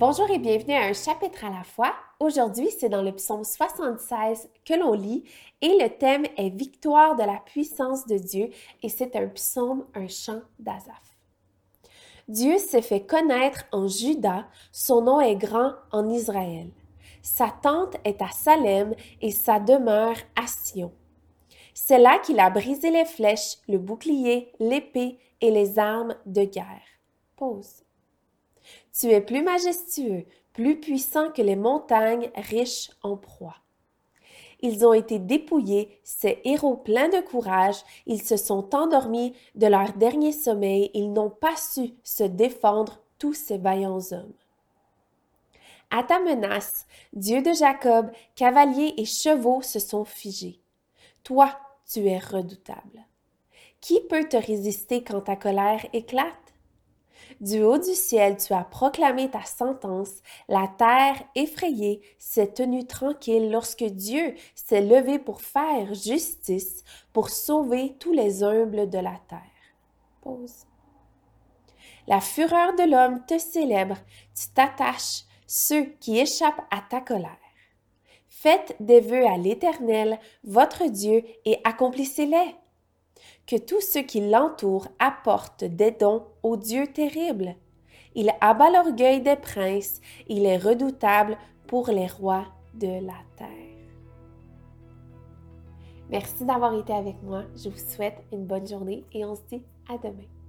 Bonjour et bienvenue à un chapitre à la fois. Aujourd'hui, c'est dans le psaume 76 que l'on lit et le thème est Victoire de la puissance de Dieu et c'est un psaume, un chant d'Azaph. Dieu s'est fait connaître en Juda, son nom est grand en Israël. Sa tente est à Salem et sa demeure à Sion. C'est là qu'il a brisé les flèches, le bouclier, l'épée et les armes de guerre. Pause. Tu es plus majestueux, plus puissant que les montagnes riches en proie. Ils ont été dépouillés, ces héros pleins de courage, ils se sont endormis de leur dernier sommeil, ils n'ont pas su se défendre, tous ces vaillants hommes. À ta menace, Dieu de Jacob, cavaliers et chevaux se sont figés. Toi, tu es redoutable. Qui peut te résister quand ta colère éclate? Du haut du ciel, tu as proclamé ta sentence. La terre effrayée s'est tenue tranquille lorsque Dieu s'est levé pour faire justice, pour sauver tous les humbles de la terre. Pause. La fureur de l'homme te célèbre, tu t'attaches ceux qui échappent à ta colère. Faites des vœux à l'Éternel, votre Dieu, et accomplissez-les que tous ceux qui l'entourent apportent des dons au Dieu terrible. Il abat l'orgueil des princes, il est redoutable pour les rois de la terre. Merci d'avoir été avec moi. Je vous souhaite une bonne journée et on se dit à demain.